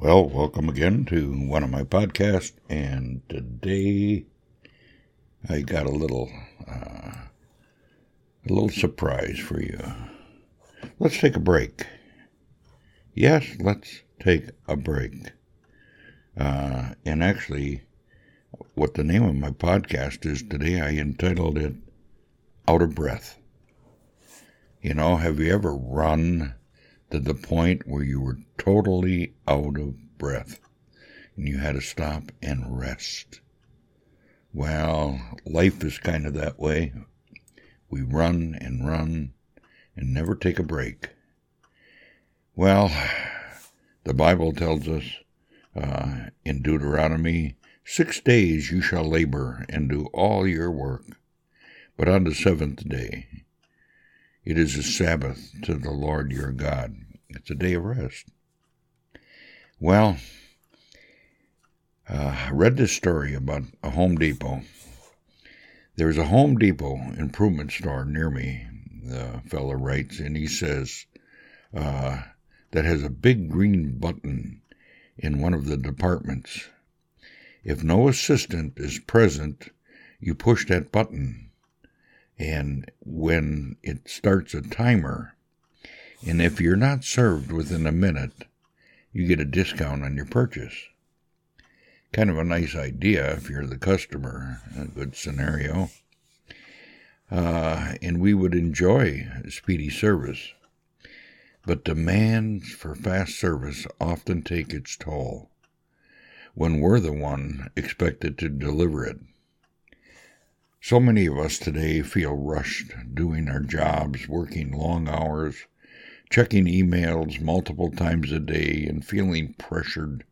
Well, welcome again to one of my podcasts, and today I got a little uh, a little surprise for you. Let's take a break. Yes, let's take a break. Uh, and actually, what the name of my podcast is today, I entitled it "Out of Breath." You know, have you ever run to the point where you were totally out of breath and you had to stop and rest. Well, life is kind of that way. We run and run and never take a break. Well, the Bible tells us uh, in Deuteronomy, six days you shall labor and do all your work, but on the seventh day it is a Sabbath to the Lord your God. It's a day of rest. Well, uh, I read this story about a Home Depot. There's a Home Depot improvement store near me, the fellow writes, and he says, uh, that has a big green button in one of the departments. If no assistant is present, you push that button and when it starts a timer, and if you're not served within a minute, you get a discount on your purchase. Kind of a nice idea if you're the customer, a good scenario. Uh, and we would enjoy speedy service. But demands for fast service often take its toll when we're the one expected to deliver it. So many of us today feel rushed doing our jobs, working long hours, checking emails multiple times a day, and feeling pressured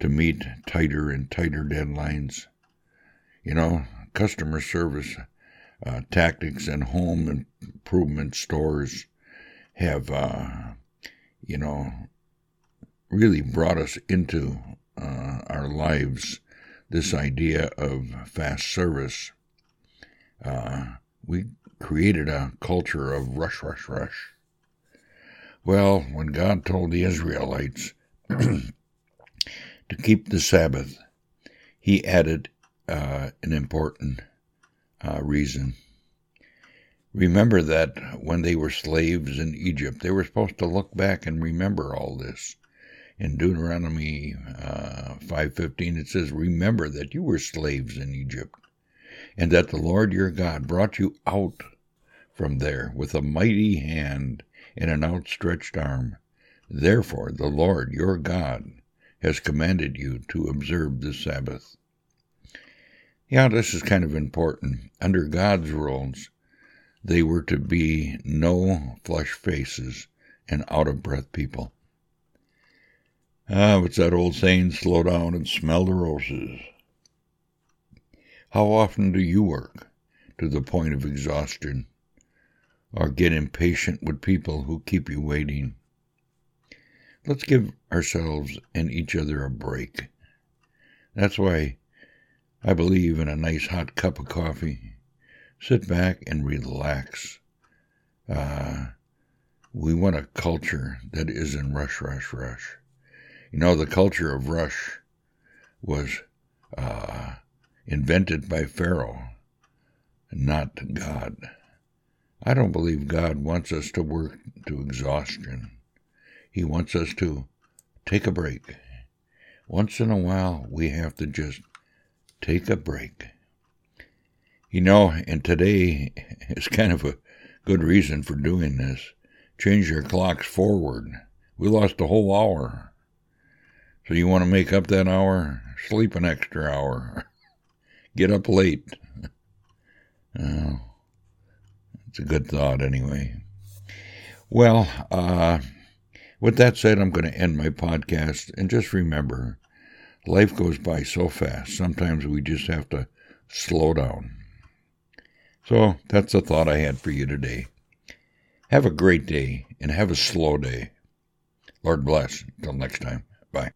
to meet tighter and tighter deadlines. You know, customer service uh, tactics and home improvement stores have, uh, you know, really brought us into uh, our lives this idea of fast service uh, we created a culture of rush, rush, rush. Well, when God told the Israelites to keep the Sabbath, he added uh, an important uh, reason. Remember that when they were slaves in Egypt, they were supposed to look back and remember all this. In Deuteronomy uh, 5:15 it says, "Remember that you were slaves in Egypt, and that the Lord your God brought you out from there with a mighty hand and an outstretched arm. Therefore, the Lord your God has commanded you to observe the Sabbath. Yeah, this is kind of important. Under God's rules, they were to be no flush faces and out of breath people. Ah, what's that old saying? Slow down and smell the roses. How often do you work to the point of exhaustion or get impatient with people who keep you waiting? Let's give ourselves and each other a break. That's why I believe in a nice hot cup of coffee. Sit back and relax. Uh, we want a culture that isn't rush, rush, rush. You know, the culture of rush was uh, invented by Pharaoh, not God. I don't believe God wants us to work to exhaustion. He wants us to take a break. Once in a while, we have to just take a break. You know, and today is kind of a good reason for doing this. Change your clocks forward. We lost a whole hour. So you want to make up that hour? Sleep an extra hour. get up late. Oh, it's a good thought, anyway. Well, uh, with that said, I'm going to end my podcast. And just remember, life goes by so fast. Sometimes we just have to slow down. So that's the thought I had for you today. Have a great day and have a slow day. Lord bless. Until next time. Bye.